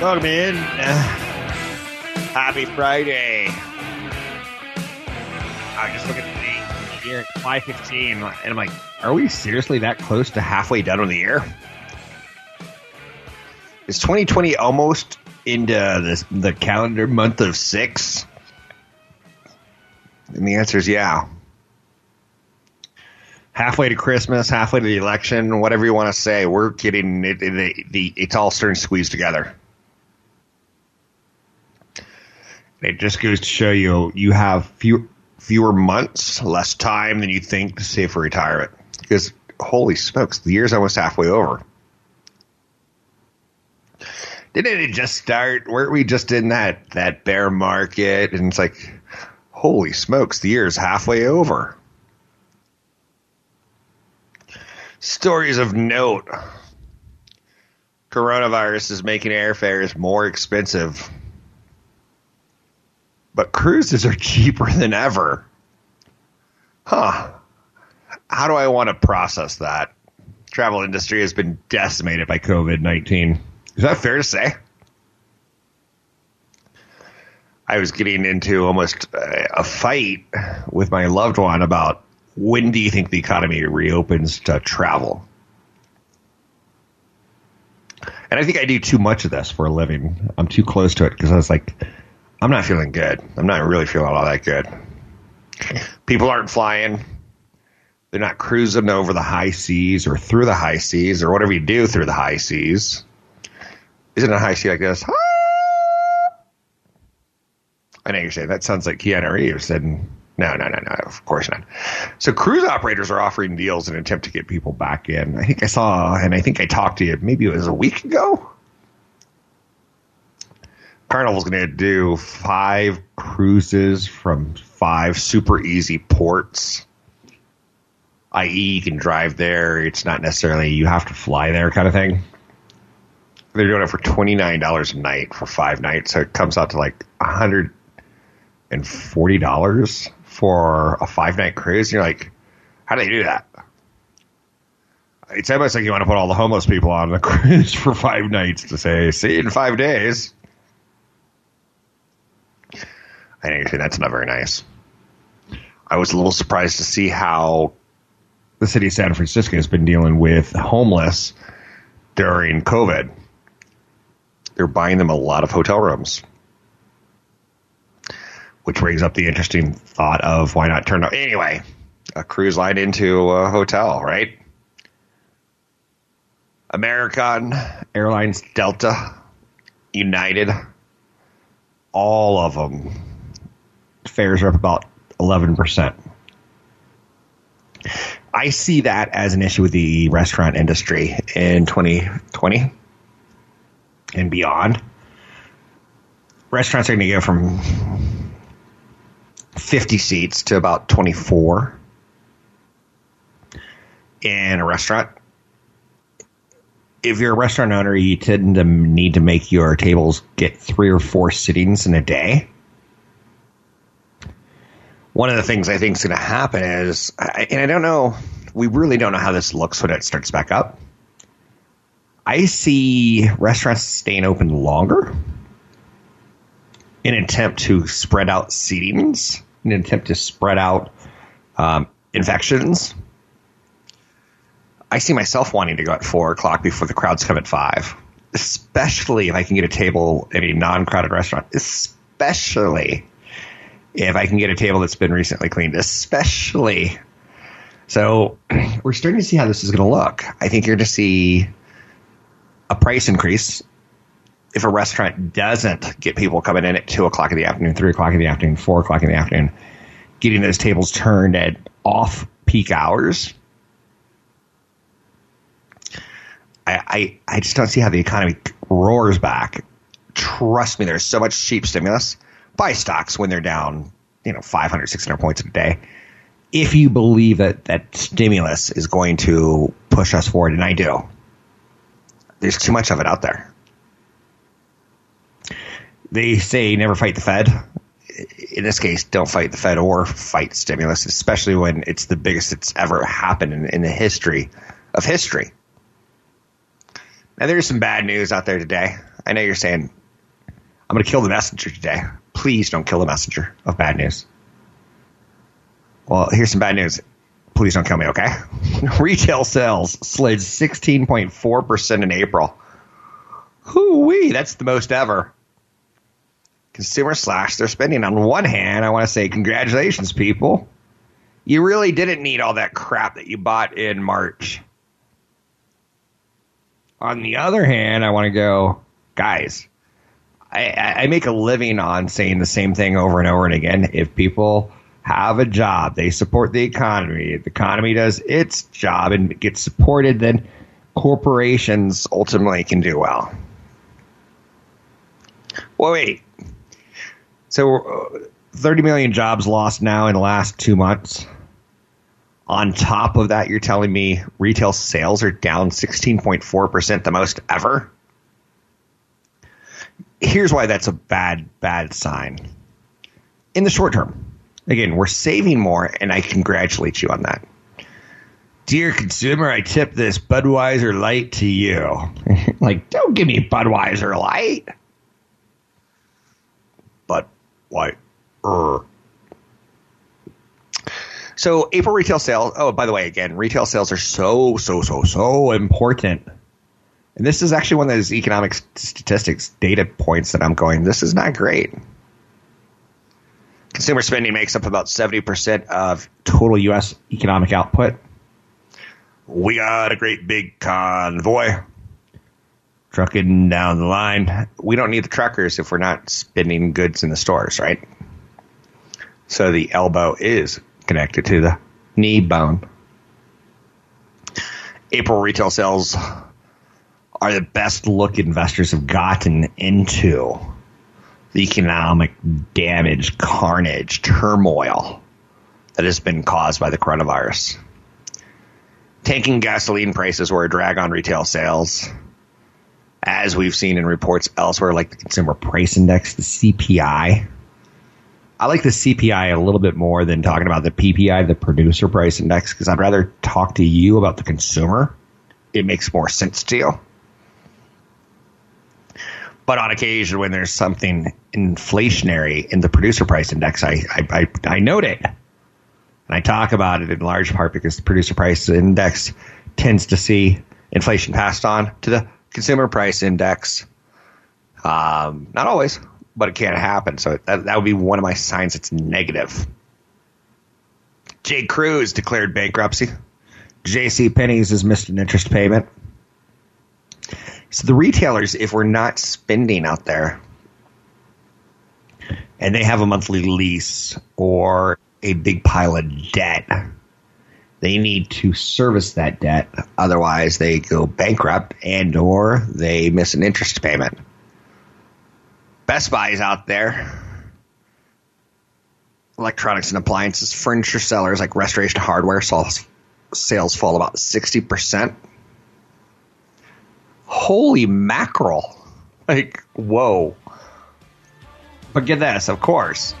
Welcome ¿eh? in. Ah. Happy Friday. I just look at the date here at 515 and I'm like, are we seriously that close to halfway done with the year? Is 2020 almost into this, the calendar month of six? And the answer is yeah. Halfway to Christmas, halfway to the election, whatever you want to say, we're getting it, it, it, it's all starting to squeeze together. It just goes to show you you have few, fewer months, less time than you think to save for retirement. Because holy smokes, the year's almost halfway over. Didn't it just start? Weren't we just in that that bear market? And it's like, holy smokes, the year's halfway over. Stories of note. Coronavirus is making airfares more expensive but cruises are cheaper than ever. Huh. How do I want to process that? Travel industry has been decimated by COVID 19. Is that fair to say? I was getting into almost a fight with my loved one about when do you think the economy reopens to travel? And I think I do too much of this for a living. I'm too close to it because I was like, I'm not feeling good. I'm not really feeling all that good. People aren't flying. They're not cruising over the high seas or through the high seas or whatever you do through the high seas. Isn't a high sea like this? Ah! I know you're saying that sounds like Keanu Reeves. And no, no, no, no. Of course not. So cruise operators are offering deals in an attempt to get people back in. I think I saw, and I think I talked to you. Maybe it was a week ago Carnival's going to do five cruises from five super easy ports. I.e., you can drive there. It's not necessarily you have to fly there kind of thing. They're doing it for twenty nine dollars a night for five nights, so it comes out to like hundred and forty dollars for a five night cruise. And you're like, how do they do that? It's almost like you want to put all the homeless people on the cruise for five nights to say, see you in five days. I think that's not very nice. I was a little surprised to see how the city of San Francisco has been dealing with homeless during COVID. They're buying them a lot of hotel rooms, which brings up the interesting thought of why not turn out anyway a cruise line into a hotel, right? American Airlines, Delta, United, all of them fares are up about 11%. I see that as an issue with the restaurant industry in 2020 and beyond. restaurants are going to go from 50 seats to about 24 in a restaurant. If you're a restaurant owner, you tend to need to make your tables get three or four sittings in a day. One of the things I think is going to happen is, and I don't know, we really don't know how this looks when it starts back up. I see restaurants staying open longer in an attempt to spread out seatings, in an attempt to spread out um, infections. I see myself wanting to go at four o'clock before the crowds come at five, especially if I can get a table at a non-crowded restaurant, especially if I can get a table that's been recently cleaned, especially. So we're starting to see how this is going to look. I think you're going to see a price increase if a restaurant doesn't get people coming in at two o'clock in the afternoon, three o'clock in the afternoon, four o'clock in the afternoon, getting those tables turned at off peak hours. I, I, I just don't see how the economy roars back. Trust me, there's so much cheap stimulus. Buy stocks when they're down, you know, 500, 600 points a day. If you believe that that stimulus is going to push us forward, and I do, there's too much of it out there they say never fight the Fed. In this case, don't fight the Fed or fight stimulus, especially when it's the biggest that's ever happened in, in the history of history. Now, there's some bad news out there today. I know you're saying, I'm going to kill the messenger today. Please don't kill the messenger of bad news. Well, here's some bad news. Please don't kill me, okay? Retail sales slid 16.4% in April. Hoo wee, that's the most ever consumer slash their spending. On one hand, I want to say congratulations, people. You really didn't need all that crap that you bought in March. On the other hand, I want to go, guys, I, I make a living on saying the same thing over and over and again. If people have a job, they support the economy, if the economy does its job and gets supported, then corporations ultimately can do well. Well, wait, so, uh, 30 million jobs lost now in the last two months. On top of that, you're telling me retail sales are down 16.4%, the most ever? Here's why that's a bad, bad sign. In the short term, again, we're saving more, and I congratulate you on that. Dear consumer, I tip this Budweiser Light to you. like, don't give me Budweiser Light. But like, er. So April retail sales. Oh, by the way, again, retail sales are so so so so important. And this is actually one of those economic statistics data points that I'm going. This is not great. Consumer spending makes up about 70% of total U.S. economic output. We got a great big convoy trucking down the line. We don't need the truckers if we're not spending goods in the stores, right? So the elbow is connected to the knee bone. April retail sales are the best look investors have gotten into the economic damage, carnage, turmoil that has been caused by the coronavirus. Tanking gasoline prices were a drag on retail sales as we've seen in reports elsewhere, like the Consumer Price Index, the CPI. I like the CPI a little bit more than talking about the PPI, the Producer Price Index, because I'd rather talk to you about the consumer. It makes more sense to you. But on occasion, when there's something inflationary in the Producer Price Index, I, I, I, I note it. And I talk about it in large part because the Producer Price Index tends to see inflation passed on to the consumer price index. Um, not always, but it can happen. So that, that would be one of my signs it's negative. J. Crew's declared bankruptcy. J.C. Penney's has missed an interest payment. So the retailers, if we're not spending out there, and they have a monthly lease or a big pile of debt, they need to service that debt. Otherwise, they go bankrupt and or they miss an interest payment. Best Buy is out there. Electronics and appliances, furniture sellers like Restoration Hardware sales, sales fall about 60%. Holy mackerel. Like, whoa. But get this, of course.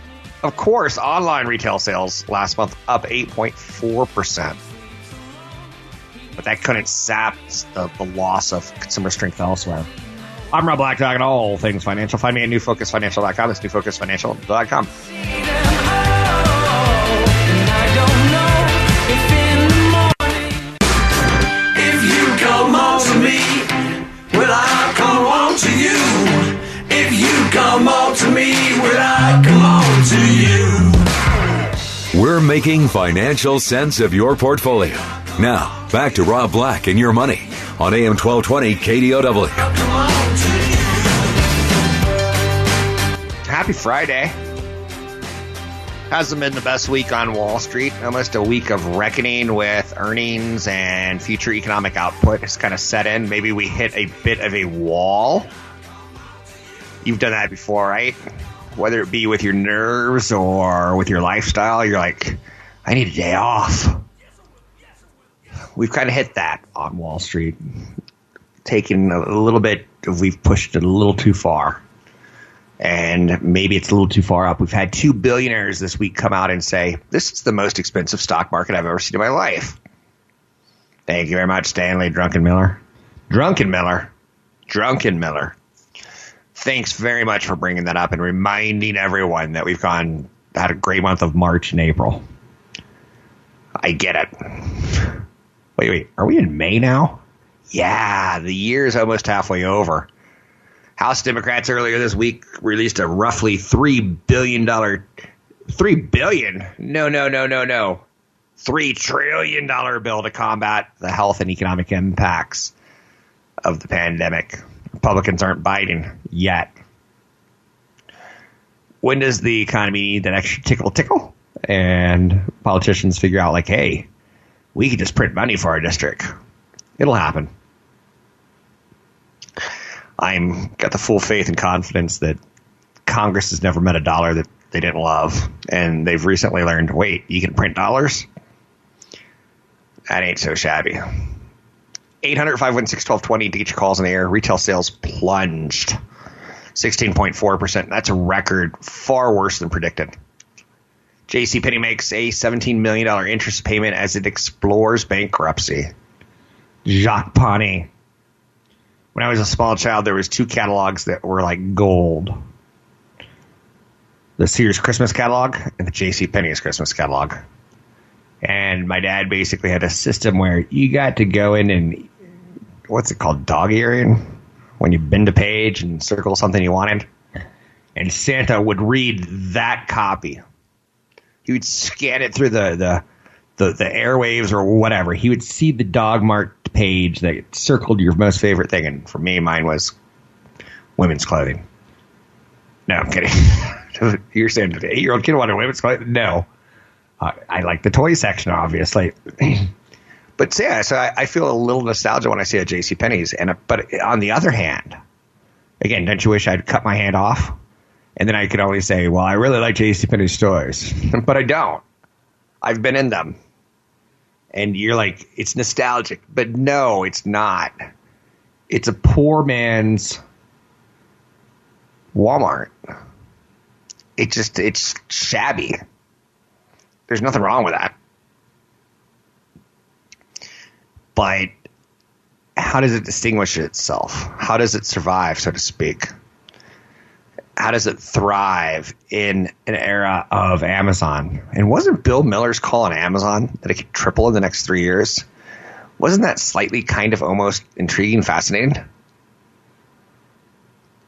Of course, online retail sales last month up 8.4%. But that couldn't sap the, the loss of consumer strength elsewhere. I'm Rob Black, talking all things financial. Find me at newfocusfinancial.com. That's newfocusfinancial.com. making financial sense of your portfolio. Now, back to Rob Black and your money on AM 1220 KDOW. Happy Friday. Hasn't been the best week on Wall Street. Almost a week of reckoning with earnings and future economic output has kind of set in. Maybe we hit a bit of a wall. You've done that before, right? Whether it be with your nerves or with your lifestyle, you're like, I need a day off. We've kind of hit that on Wall Street. Taken a little bit, we've pushed it a little too far and maybe it's a little too far up. We've had two billionaires this week come out and say, This is the most expensive stock market I've ever seen in my life. Thank you very much, Stanley Druckenmiller. Drunken Miller. Druckenmiller. Thanks very much for bringing that up and reminding everyone that we've gone had a great month of March and April. I get it. Wait, wait, are we in May now? Yeah, the year is almost halfway over. House Democrats earlier this week released a roughly three billion dollar, three billion? No, no, no, no, no, three trillion dollar bill to combat the health and economic impacts of the pandemic. Republicans aren't biting yet. When does the economy need that extra tickle tickle? And politicians figure out like, hey, we could just print money for our district. It'll happen. I'm got the full faith and confidence that Congress has never met a dollar that they didn't love, and they've recently learned. Wait, you can print dollars? That ain't so shabby. 800 516 1220 to get your calls in the air. Retail sales plunged 16.4%. That's a record, far worse than predicted. JCPenney makes a $17 million interest payment as it explores bankruptcy. Jacques Pawnee when I was a small child, there was two catalogs that were like gold. The Sears Christmas catalog and the J.C. Penney's Christmas catalog. And my dad basically had a system where you got to go in and what's it called, dog earing, when you bend a page and circle something you wanted. And Santa would read that copy. He would scan it through the the the, the airwaves or whatever. He would see the dog marked page that circled your most favorite thing, and for me, mine was women's clothing. No, I'm kidding. You're saying an eight year old kid wanted women's clothing? No. Uh, I like the toy section, obviously. but yeah, so I, I, feel a little nostalgia when I see a J.C. Penney's. And but on the other hand, again, don't you wish I'd cut my hand off? And then I could always say, well, I really like J.C. Penney's stores, but I don't. I've been in them and you're like, it's nostalgic. But no, it's not. It's a poor man's Walmart. It just, it's shabby. There's nothing wrong with that. But how does it distinguish itself? How does it survive, so to speak? How does it thrive in an era of Amazon? And wasn't Bill Miller's call on Amazon that it could triple in the next three years? Wasn't that slightly kind of almost intriguing, fascinating?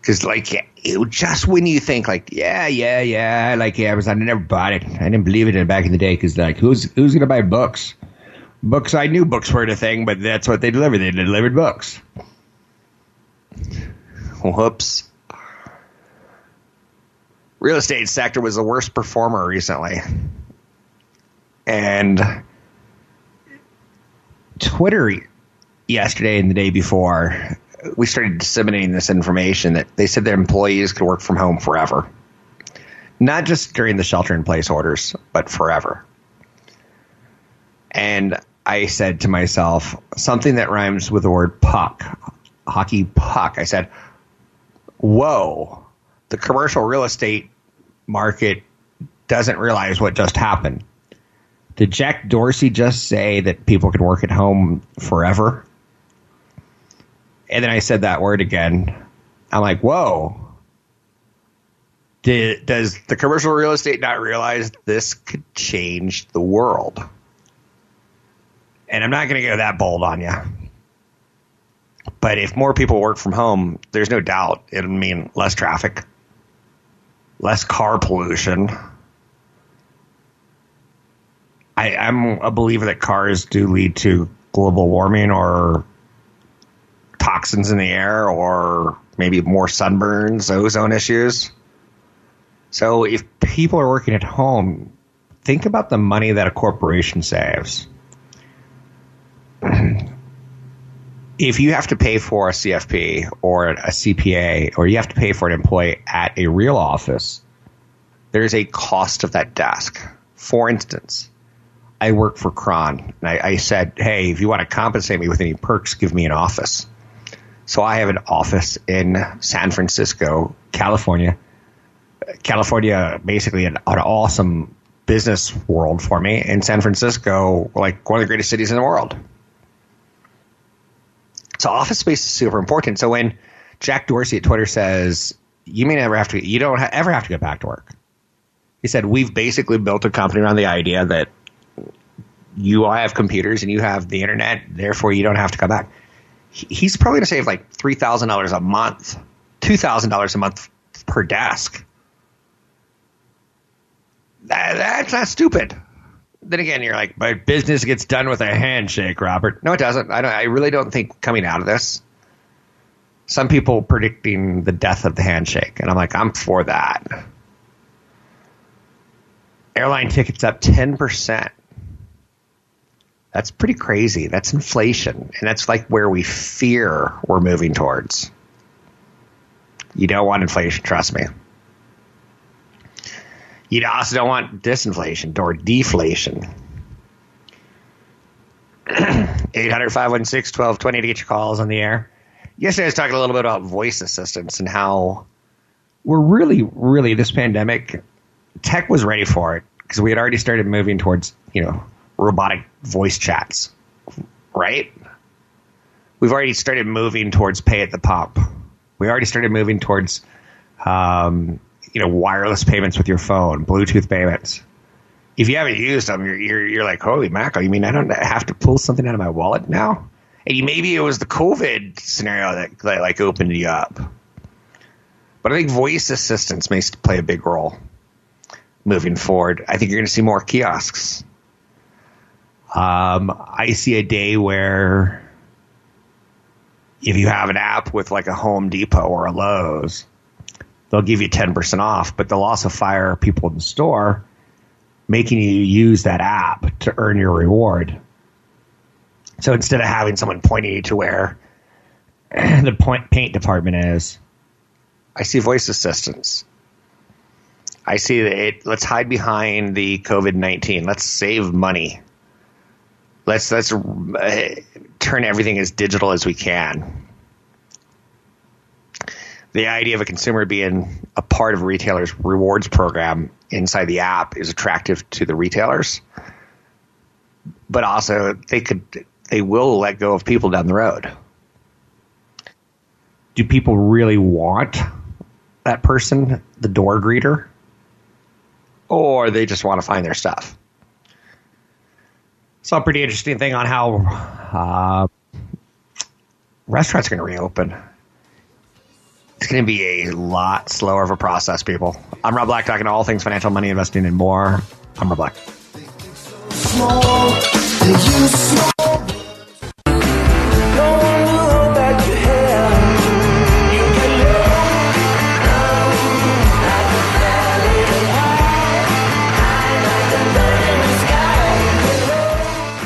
Because like it, just when you think like yeah yeah yeah I like Amazon I never bought it I didn't believe it back in the day because like who's who's gonna buy books books I knew books were the thing but that's what they delivered they delivered books whoops real estate sector was the worst performer recently. And Twitter yesterday and the day before we started disseminating this information that they said their employees could work from home forever. Not just during the shelter in place orders, but forever. And I said to myself, something that rhymes with the word puck, hockey puck. I said, whoa, the commercial real estate market doesn't realize what just happened. Did Jack Dorsey just say that people can work at home forever? And then I said that word again. I'm like, whoa. Did, does the commercial real estate not realize this could change the world? And I'm not going to go that bold on you. But if more people work from home, there's no doubt it'll mean less traffic, less car pollution. I, I'm a believer that cars do lead to global warming or toxins in the air or maybe more sunburns, ozone issues. So if people are working at home, think about the money that a corporation saves. if you have to pay for a CFP or a CPA or you have to pay for an employee at a real office, there's a cost of that desk. For instance, I work for Kron and I, I said, hey, if you want to compensate me with any perks, give me an office. So I have an office in San Francisco, California. California, basically an, an awesome business world for me. In San Francisco, like one of the greatest cities in the world. So office space is super important. So when Jack Dorsey at Twitter says, you may never have to, you don't ha- ever have to get back to work. He said, we've basically built a company around the idea that you all have computers and you have the internet, therefore you don't have to come back. He's probably going to save like $3,000 a month, $2,000 a month per desk. That, that's not stupid. Then again, you're like, my business gets done with a handshake, Robert. No, it doesn't. I, don't, I really don't think coming out of this. Some people predicting the death of the handshake, and I'm like, I'm for that. Airline tickets up 10%. That's pretty crazy. That's inflation. And that's like where we fear we're moving towards. You don't want inflation, trust me. You also don't want disinflation or deflation. 800 516 1220 to get your calls on the air. Yesterday, I was talking a little bit about voice assistants and how we're really, really, this pandemic, tech was ready for it because we had already started moving towards, you know, robotic voice chats, right? We've already started moving towards pay at the pump. We already started moving towards, um, you know, wireless payments with your phone, Bluetooth payments. If you haven't used them, you're, you're, you're like, holy mackerel, you mean I don't have to pull something out of my wallet now? And maybe it was the COVID scenario that, that like opened you up. But I think voice assistants may play a big role moving forward. I think you're going to see more kiosks. Um, I see a day where if you have an app with like a Home Depot or a Lowe's, they'll give you 10% off, but they'll also fire people in the store, making you use that app to earn your reward. So instead of having someone pointing you to where the point paint department is, I see voice assistants. I see that it, let's hide behind the COVID 19. Let's save money. Let's, let's uh, turn everything as digital as we can the idea of a consumer being a part of a retailer's rewards program inside the app is attractive to the retailers, but also they could they will let go of people down the road. Do people really want that person, the door greeter, or they just want to find their stuff? Saw a pretty interesting thing on how uh, restaurants are going to reopen it's going to be a lot slower of a process, people. I'm Rob Black, talking to all things financial, money, investing, and more. I'm Rob Black.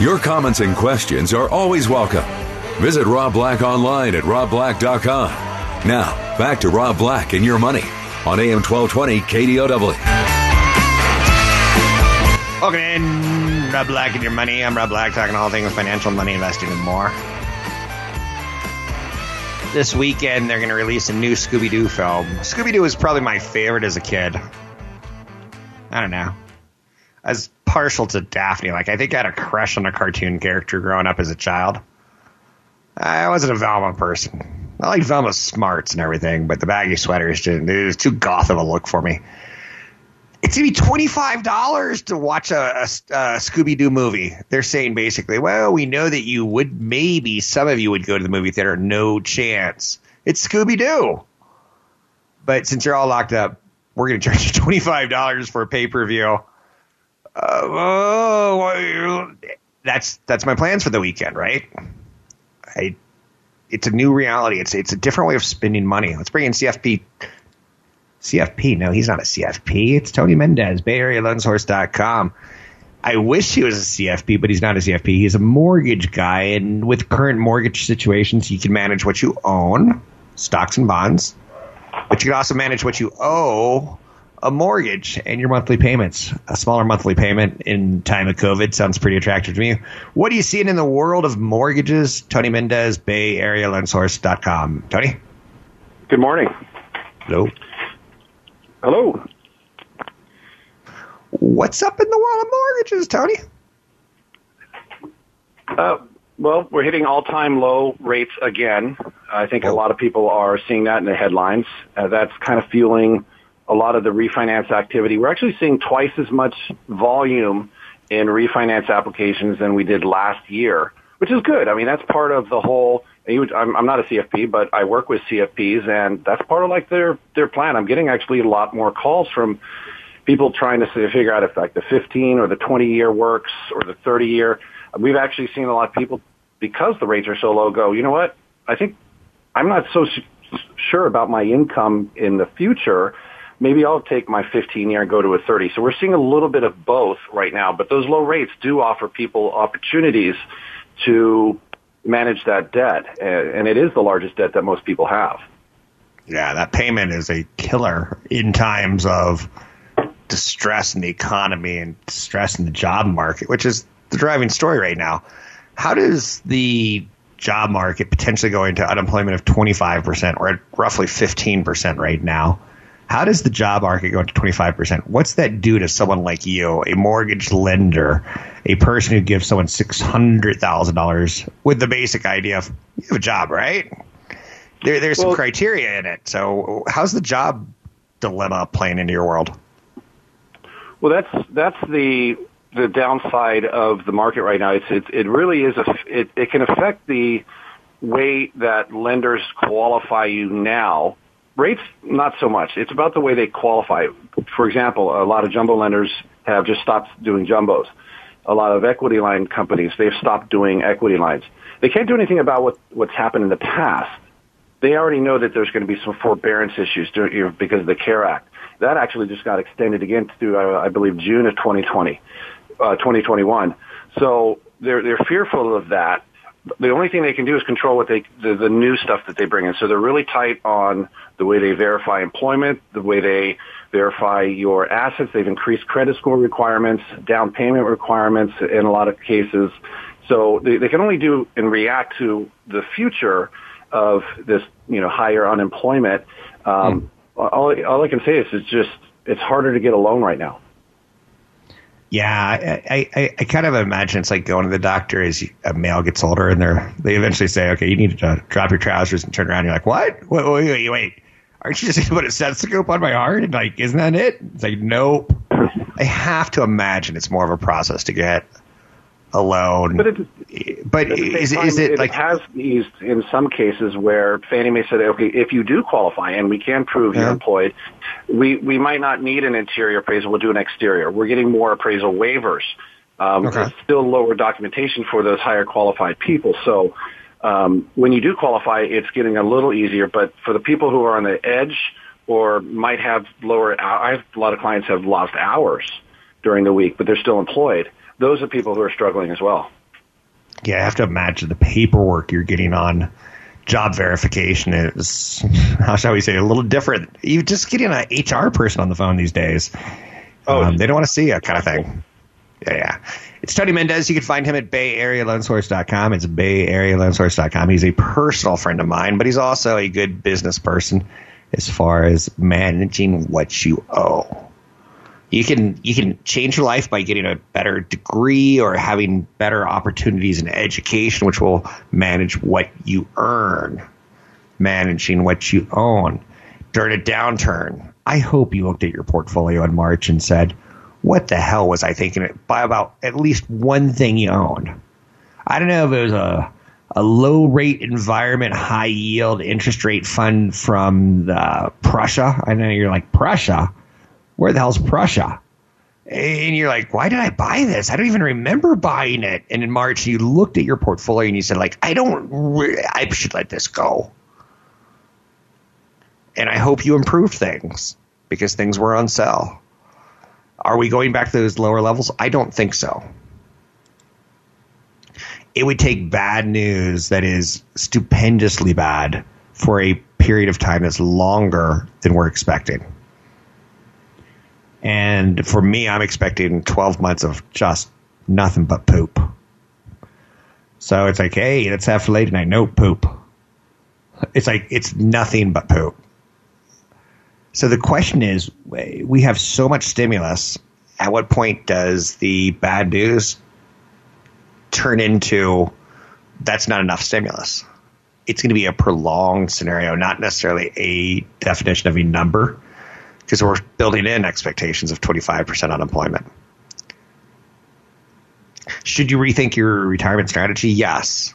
Your comments and questions are always welcome. Visit Rob Black online at robblack.com. Now, back to Rob Black and your money on AM 1220 KDOW. Welcome in, Rob Black and your money. I'm Rob Black, talking all things financial, money, investing, and more. This weekend, they're going to release a new Scooby Doo film. Scooby Doo was probably my favorite as a kid. I don't know. I was partial to Daphne. Like, I think I had a crush on a cartoon character growing up as a child. I wasn't a Velma person. I like Velma's smarts and everything, but the baggy sweaters didn't. It was too goth of a look for me. It's gonna be twenty five dollars to watch a, a, a Scooby Doo movie. They're saying basically, well, we know that you would maybe some of you would go to the movie theater. No chance. It's Scooby Doo. But since you're all locked up, we're gonna charge you twenty five dollars for a pay per view. Uh, oh, that's that's my plans for the weekend, right? I, it's a new reality. It's it's a different way of spending money. Let's bring in CFP. CFP. No, he's not a CFP. It's Tony Mendez, Bay Area com. I wish he was a CFP, but he's not a CFP. He's a mortgage guy, and with current mortgage situations, he can manage what you own, stocks and bonds, but you can also manage what you owe a mortgage and your monthly payments. A smaller monthly payment in time of COVID sounds pretty attractive to me. What are you seeing in the world of mortgages? Tony Mendez, Bay Area com. Tony? Good morning. Hello. Hello. What's up in the world of mortgages, Tony? Uh, well, we're hitting all-time low rates again. I think a lot of people are seeing that in the headlines. Uh, that's kind of fueling a lot of the refinance activity. We're actually seeing twice as much volume in refinance applications than we did last year, which is good. I mean, that's part of the whole. I'm, not a CFP, but I work with CFPs, and that's part of like their their plan. I'm getting actually a lot more calls from people trying to figure out if like the 15 or the 20 year works or the 30 year. We've actually seen a lot of people because the rates are so low go. You know what? I think I'm not so sure about my income in the future maybe I'll take my 15 year and go to a 30. So we're seeing a little bit of both right now, but those low rates do offer people opportunities to manage that debt. And it is the largest debt that most people have. Yeah, that payment is a killer in times of distress in the economy and distress in the job market, which is the driving story right now. How does the job market potentially go into unemployment of 25% or roughly 15% right now? How does the job market go to 25%? What's that do to someone like you, a mortgage lender, a person who gives someone $600,000 with the basic idea of you have a job, right? There, there's well, some criteria in it. So, how's the job dilemma playing into your world? Well, that's that's the the downside of the market right now. It's it, it really is a it, it can affect the way that lenders qualify you now Rates, not so much. It's about the way they qualify. For example, a lot of jumbo lenders have just stopped doing jumbos. A lot of equity line companies, they've stopped doing equity lines. They can't do anything about what, what's happened in the past. They already know that there's going to be some forbearance issues because of the CARE Act. That actually just got extended again through, uh, I believe, June of 2020, uh, 2021. So they're, they're fearful of that the only thing they can do is control what they the, the new stuff that they bring in. So they're really tight on the way they verify employment, the way they verify your assets. They've increased credit score requirements, down payment requirements in a lot of cases. So they, they can only do and react to the future of this, you know, higher unemployment. Um, mm. all, all I can say is it's just it's harder to get a loan right now. Yeah, I, I, I kind of imagine it's like going to the doctor as a male gets older, and they they eventually say, "Okay, you need to drop your trousers and turn around." You're like, "What? Wait, wait, wait, wait! Aren't you just going to put a stethoscope on my heart?" And like, isn't that it? It's like, nope. I have to imagine it's more of a process to get alone. But, it, but is, time, is it, it like has eased in some cases where Fannie Mae said, okay, if you do qualify and we can prove yeah. you're employed, we we might not need an interior appraisal. We'll do an exterior. We're getting more appraisal waivers. Um, okay. Still lower documentation for those higher qualified people. So um, when you do qualify, it's getting a little easier. But for the people who are on the edge or might have lower, I have a lot of clients have lost hours during the week, but they're still employed those are people who are struggling as well. Yeah, I have to imagine the paperwork you're getting on job verification is, how shall we say, a little different. You're just getting an HR person on the phone these days. Oh, um, they don't want to see you, kind of thing. Yeah, yeah. It's Tony Mendez. You can find him at BayAreaLoanSource.com. It's BayAreaLoanSource.com. He's a personal friend of mine, but he's also a good business person as far as managing what you owe you can you can change your life by getting a better degree or having better opportunities in education, which will manage what you earn, managing what you own during a downturn. I hope you looked at your portfolio in March and said, "What the hell was I thinking?" Buy about at least one thing you owned. I don't know if it was a a low rate environment, high yield interest rate fund from the Prussia. I know you're like Prussia where the hell's Prussia? And you're like, why did I buy this? I don't even remember buying it. And in March, you looked at your portfolio and you said, like, I don't, I should let this go. And I hope you improved things because things were on sale. Are we going back to those lower levels? I don't think so. It would take bad news that is stupendously bad for a period of time that's longer than we're expecting. And for me, I'm expecting 12 months of just nothing but poop. So it's like, hey, let's have filet tonight. No poop. It's like, it's nothing but poop. So the question is, we have so much stimulus. At what point does the bad news turn into that's not enough stimulus? It's going to be a prolonged scenario, not necessarily a definition of a number because we're building in expectations of 25% unemployment. Should you rethink your retirement strategy? Yes.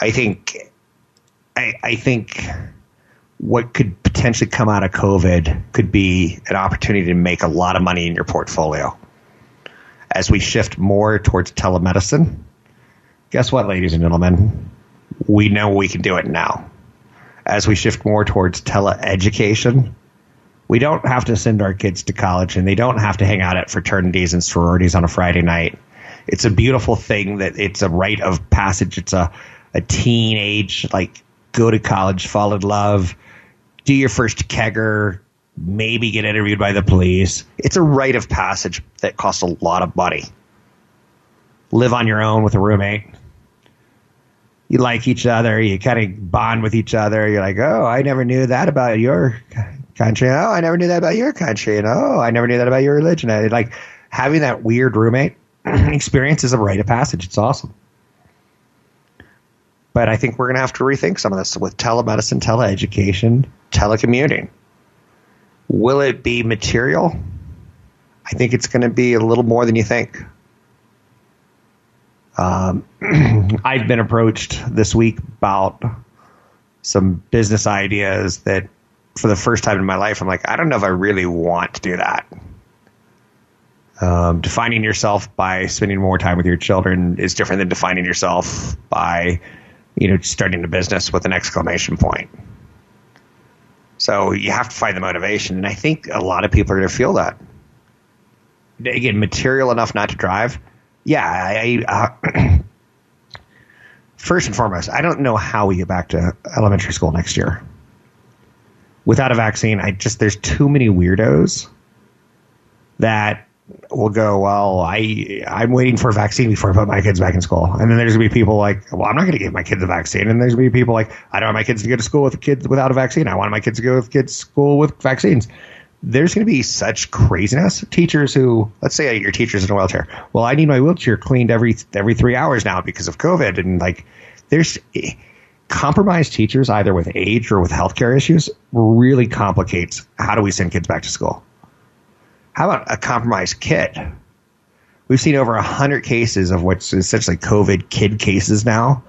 I think I, I think what could potentially come out of COVID could be an opportunity to make a lot of money in your portfolio. As we shift more towards telemedicine, guess what, ladies and gentlemen? We know we can do it now. As we shift more towards teleeducation, we don't have to send our kids to college and they don't have to hang out at fraternities and sororities on a Friday night. It's a beautiful thing that it's a rite of passage. It's a, a teenage, like, go to college, fall in love, do your first kegger, maybe get interviewed by the police. It's a rite of passage that costs a lot of money. Live on your own with a roommate. You like each other. You kind of bond with each other. You're like, oh, I never knew that about your country. Oh, I never knew that about your country. And oh, I never knew that about your religion. And like having that weird roommate experience is a rite of passage. It's awesome. But I think we're going to have to rethink some of this with telemedicine, teleeducation, telecommuting. Will it be material? I think it's going to be a little more than you think. Um, I've been approached this week about some business ideas that for the first time in my life, I'm like, I don't know if I really want to do that. Um, defining yourself by spending more time with your children is different than defining yourself by, you know, starting a business with an exclamation point. So you have to find the motivation, and I think a lot of people are going to feel that. Again, material enough not to drive. Yeah, I, uh, first and foremost, I don't know how we get back to elementary school next year without a vaccine, I just there's too many weirdos that will go, well, I I'm waiting for a vaccine before I put my kids back in school, and then there's gonna be people like, well, I'm not gonna give my kids a vaccine, and there's gonna be people like, I don't want my kids to go to school with kids without a vaccine. I want my kids to go with kids school with vaccines. There's going to be such craziness. Teachers who, let's say your teacher's in a wheelchair. Well, I need my wheelchair cleaned every every three hours now because of COVID, and like, there's eh, compromised teachers, either with age or with healthcare issues, really complicates how do we send kids back to school. How about a compromised kid? We've seen over 100 cases of what's essentially COVID kid cases now,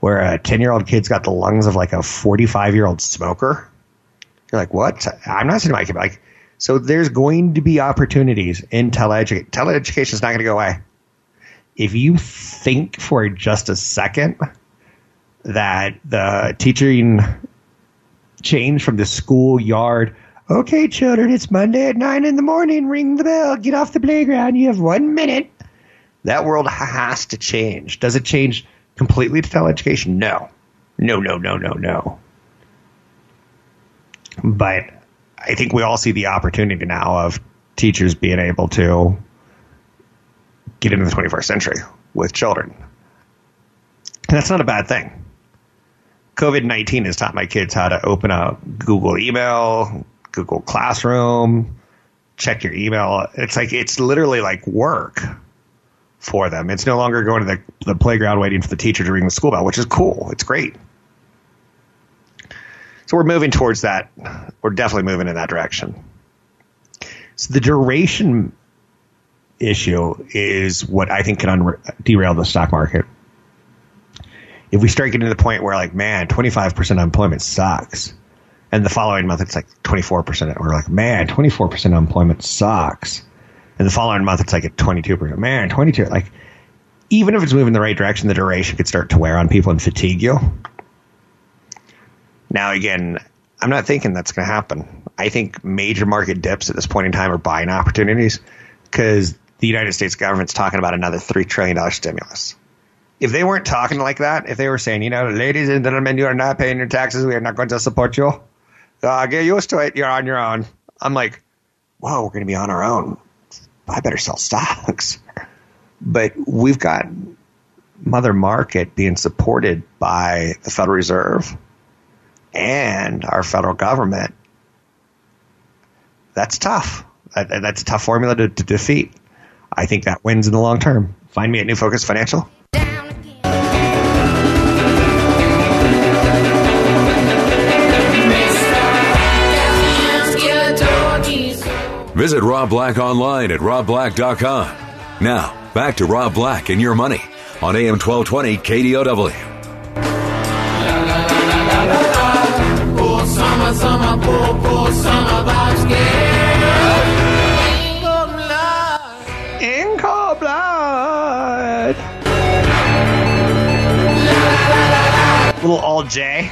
where a 10 year old kid's got the lungs of like a 45 year old smoker. You're like, what? I'm not sending my kid Like, So there's going to be opportunities in teleeducation. Teleeducation is not going to go away. If you think for just a second that the teaching change from the schoolyard. Okay, children, it's Monday at nine in the morning. Ring the bell. Get off the playground. You have one minute. That world has to change. Does it change completely to teleeducation? No. No, no, no, no, no. But I think we all see the opportunity now of teachers being able to get into the 21st century with children. And that's not a bad thing. COVID 19 has taught my kids how to open a Google email, Google Classroom, check your email. It's like, it's literally like work for them. It's no longer going to the, the playground waiting for the teacher to ring the school bell, which is cool. It's great. So we're moving towards that. We're definitely moving in that direction. So the duration issue is what I think can unre- derail the stock market. If we start getting to the point where, like, man, 25% unemployment sucks, and the following month it's like 24%, we're like, man, 24% unemployment sucks, and the following month it's like at 22%, man, 22, like, even if it's moving in the right direction, the duration could start to wear on people and fatigue you. Now, again, I'm not thinking that's going to happen. I think major market dips at this point in time are buying opportunities because the United States government's talking about another $3 trillion stimulus. If they weren't talking like that, if they were saying, you know, ladies and gentlemen, you are not paying your taxes, we are not going to support you, uh, get used to it, you're on your own. I'm like, whoa, we're going to be on our own. I better sell stocks. But we've got mother market being supported by the Federal Reserve and our federal government. That's tough. That, that's a tough formula to, to defeat. I think that wins in the long term. Find me at New Focus Financial. Visit Rob Black online at robblack.com. Now, back to Rob Black and your money on AM 1220 KDOW. Little all J.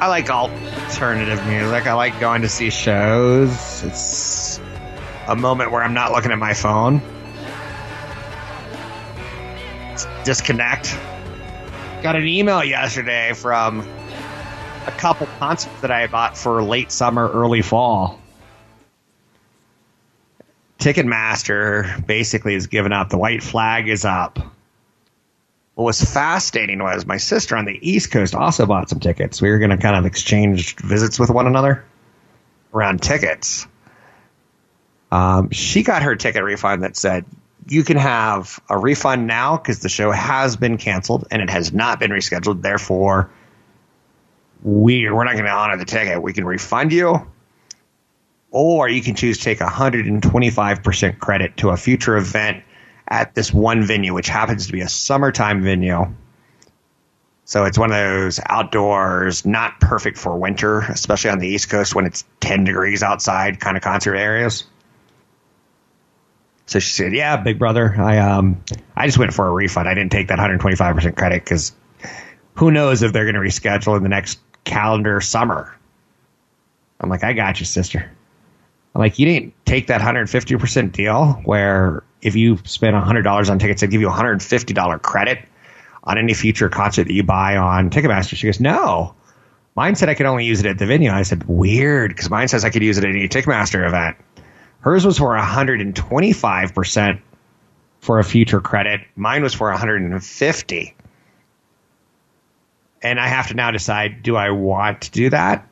I like alternative music. I like going to see shows. It's a moment where I'm not looking at my phone. Disconnect. Got an email yesterday from a couple concerts that I bought for late summer, early fall. Ticketmaster basically is giving up. The white flag is up. What was fascinating was my sister on the East Coast also bought some tickets. We were going to kind of exchange visits with one another around tickets. Um, she got her ticket refund that said you can have a refund now because the show has been canceled and it has not been rescheduled. Therefore, we we're not going to honor the ticket. We can refund you, or you can choose to take 125% credit to a future event at this one venue, which happens to be a summertime venue. So it's one of those outdoors, not perfect for winter, especially on the East Coast when it's 10 degrees outside kind of concert areas. So she said, "Yeah, big brother, I um, I just went for a refund. I didn't take that 125 percent credit because who knows if they're going to reschedule in the next calendar summer." I'm like, "I got you, sister." I'm like, "You didn't take that 150 percent deal where if you spend $100 on tickets, they give you $150 credit on any future concert that you buy on Ticketmaster." She goes, "No." Mine said I could only use it at the venue. I said, weird, because mine says I could use it at any Ticketmaster event. Hers was for 125% for a future credit. Mine was for 150. And I have to now decide, do I want to do that?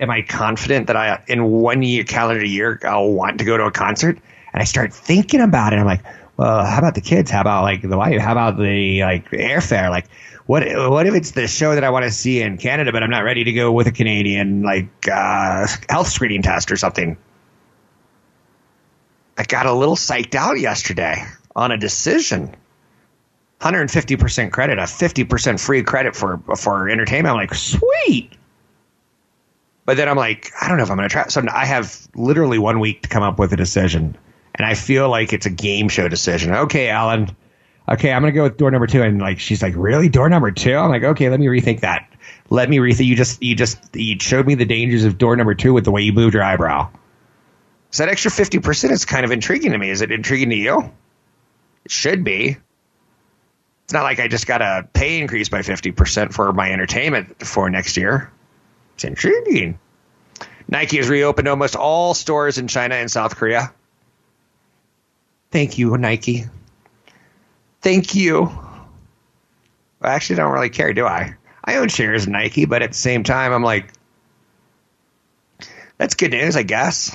Am I confident that I, in one year, calendar year, I'll want to go to a concert? And I start thinking about it. I'm like, well, how about the kids? How about like the wife? How about the like airfare? Like, what what if it's the show that I want to see in Canada, but I'm not ready to go with a Canadian like uh, health screening test or something? I got a little psyched out yesterday on a decision. 150% credit, a 50% free credit for for entertainment. I'm like, sweet. But then I'm like, I don't know if I'm going to try. So I have literally one week to come up with a decision, and I feel like it's a game show decision. Okay, Alan. Okay, I'm to go with door number two. And like, she's like, really, door number two? I'm like, okay, let me rethink that. Let me rethink. You just, you just, you showed me the dangers of door number two with the way you moved your eyebrow. So that extra 50% is kind of intriguing to me. Is it intriguing to you? It should be. It's not like I just got a pay increase by 50% for my entertainment for next year. It's intriguing. Nike has reopened almost all stores in China and South Korea. Thank you, Nike. Thank you. I actually don't really care, do I? I own shares in Nike, but at the same time, I'm like, that's good news, I guess.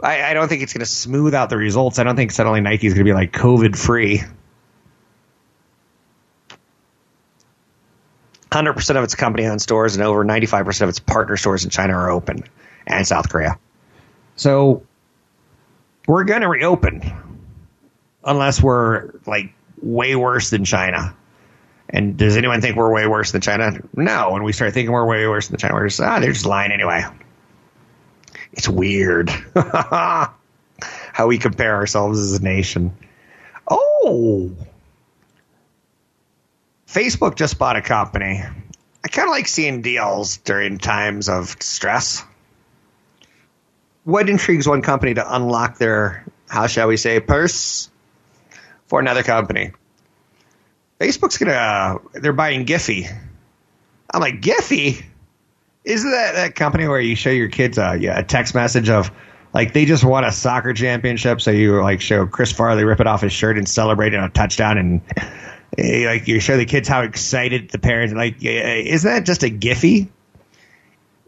I, I don't think it's going to smooth out the results. I don't think suddenly Nike is going to be like COVID free. 100% of its company owned stores and over 95% of its partner stores in China are open and South Korea. So we're going to reopen unless we're like way worse than China. And does anyone think we're way worse than China? No. When we start thinking we're way worse than China, we're just, ah, they're just lying anyway. It's weird how we compare ourselves as a nation. Oh, Facebook just bought a company. I kind of like seeing deals during times of stress. What intrigues one company to unlock their, how shall we say, purse for another company? Facebook's gonna, they're buying Giphy. I'm like, Giphy? Isn't that that company where you show your kids a, a text message of, like they just won a soccer championship, so you like show Chris Farley rip it off his shirt and celebrating a touchdown and Eh, like you show the kids how excited the parents like isn't that just a Giphy?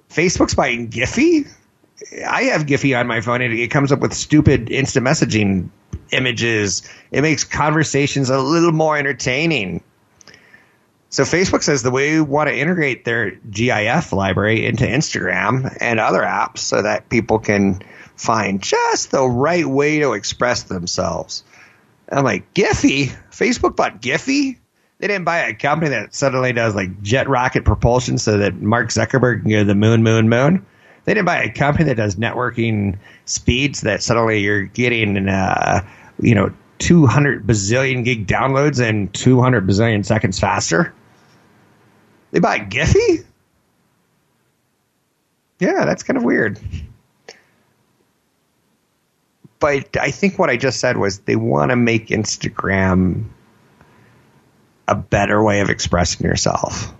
Facebook's buying Giphy. I have Giphy on my phone and it comes up with stupid instant messaging images. It makes conversations a little more entertaining. So Facebook says the way we want to integrate their GIF library into Instagram and other apps so that people can find just the right way to express themselves. I'm like, Giphy? Facebook bought Giphy? They didn't buy a company that suddenly does like jet rocket propulsion so that Mark Zuckerberg can go to the moon, moon, moon. They didn't buy a company that does networking speeds that suddenly you're getting, uh, you know, 200 bazillion gig downloads and 200 bazillion seconds faster. They buy Giphy? Yeah, that's kind of weird. But I think what I just said was they want to make Instagram a better way of expressing yourself.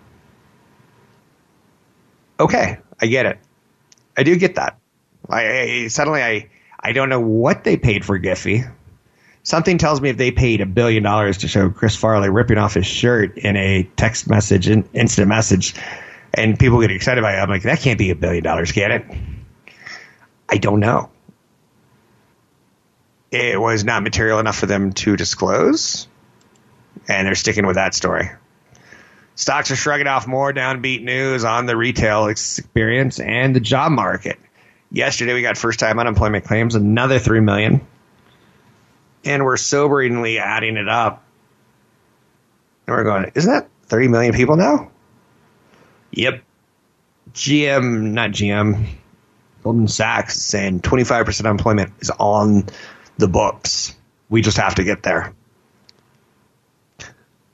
Okay, I get it. I do get that. I, I suddenly I I don't know what they paid for Giphy. Something tells me if they paid a billion dollars to show Chris Farley ripping off his shirt in a text message, in, instant message, and people get excited by it, I'm like, that can't be a billion dollars, can it? I don't know it was not material enough for them to disclose, and they're sticking with that story. Stocks are shrugging off more downbeat news on the retail experience and the job market. Yesterday, we got first time unemployment claims, another 3 million. And we're soberingly adding it up. And we're going, isn't that 30 million people now? Yep. GM, not GM, Goldman Sachs saying 25% unemployment is on the books. We just have to get there.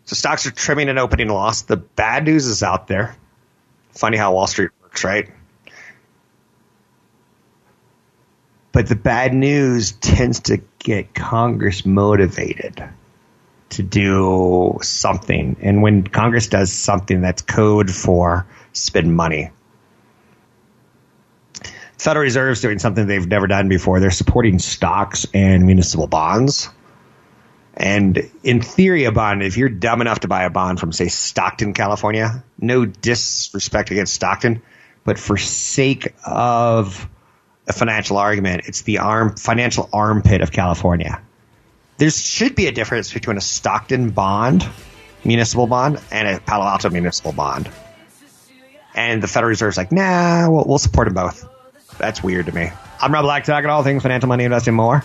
So stocks are trimming an opening loss. The bad news is out there. Funny how Wall Street works, right? But the bad news tends to get Congress motivated to do something. And when Congress does something that's code for spend money, Federal Reserve's doing something they've never done before. They're supporting stocks and municipal bonds. And in theory, a bond, if you're dumb enough to buy a bond from, say, Stockton, California, no disrespect against Stockton, but for sake of a financial argument, it's the arm financial armpit of California. There should be a difference between a Stockton bond, municipal bond, and a Palo Alto municipal bond. And the Federal Reserve's like, nah, we'll, we'll support them both. That's weird to me. I'm Rob Black, talking all things financial, money, investing, more.